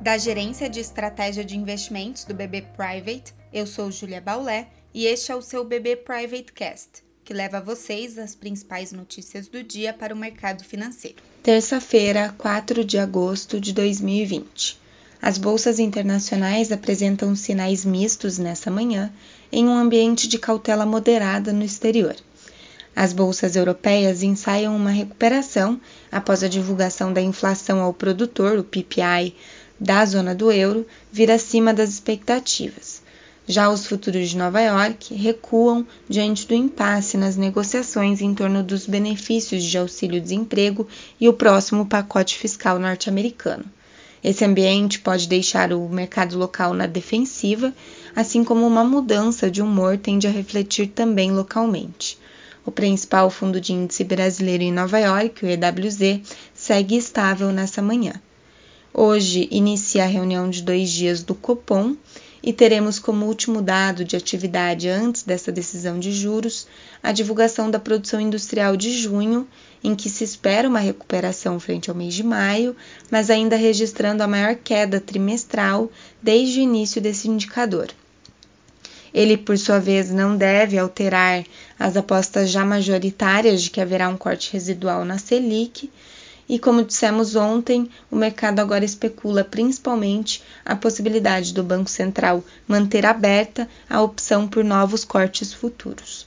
Da Gerência de Estratégia de Investimentos do BB Private, eu sou Julia Baulé e este é o seu BB Private Cast, que leva a vocês as principais notícias do dia para o mercado financeiro. Terça-feira, 4 de agosto de 2020. As bolsas internacionais apresentam sinais mistos nessa manhã, em um ambiente de cautela moderada no exterior. As bolsas europeias ensaiam uma recuperação após a divulgação da inflação ao produtor, o PPI, da zona do euro, vir acima das expectativas. Já os futuros de Nova York recuam diante do impasse nas negociações em torno dos benefícios de auxílio-desemprego e o próximo pacote fiscal norte-americano. Esse ambiente pode deixar o mercado local na defensiva, assim como uma mudança de humor tende a refletir também localmente. O principal fundo de índice brasileiro em Nova York, o EWZ, segue estável nessa manhã. Hoje inicia a reunião de dois dias do Copom e teremos como último dado de atividade antes dessa decisão de juros a divulgação da produção industrial de junho, em que se espera uma recuperação frente ao mês de maio, mas ainda registrando a maior queda trimestral desde o início desse indicador. Ele, por sua vez, não deve alterar as apostas já majoritárias de que haverá um corte residual na Selic. E como dissemos ontem, o mercado agora especula principalmente a possibilidade do Banco Central manter aberta a opção por novos cortes futuros.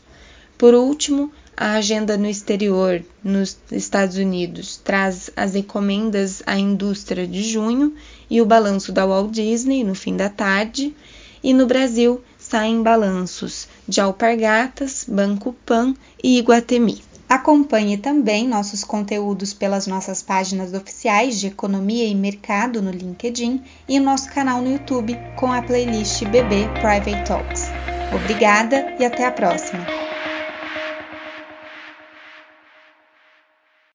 Por último, a agenda no exterior, nos Estados Unidos, traz as encomendas à indústria de junho e o balanço da Walt Disney no fim da tarde. E no Brasil, saem balanços de Alpargatas, Banco Pan e Iguatemi. Acompanhe também nossos conteúdos pelas nossas páginas oficiais de Economia e Mercado no LinkedIn e nosso canal no YouTube com a playlist BB Private Talks. Obrigada e até a próxima!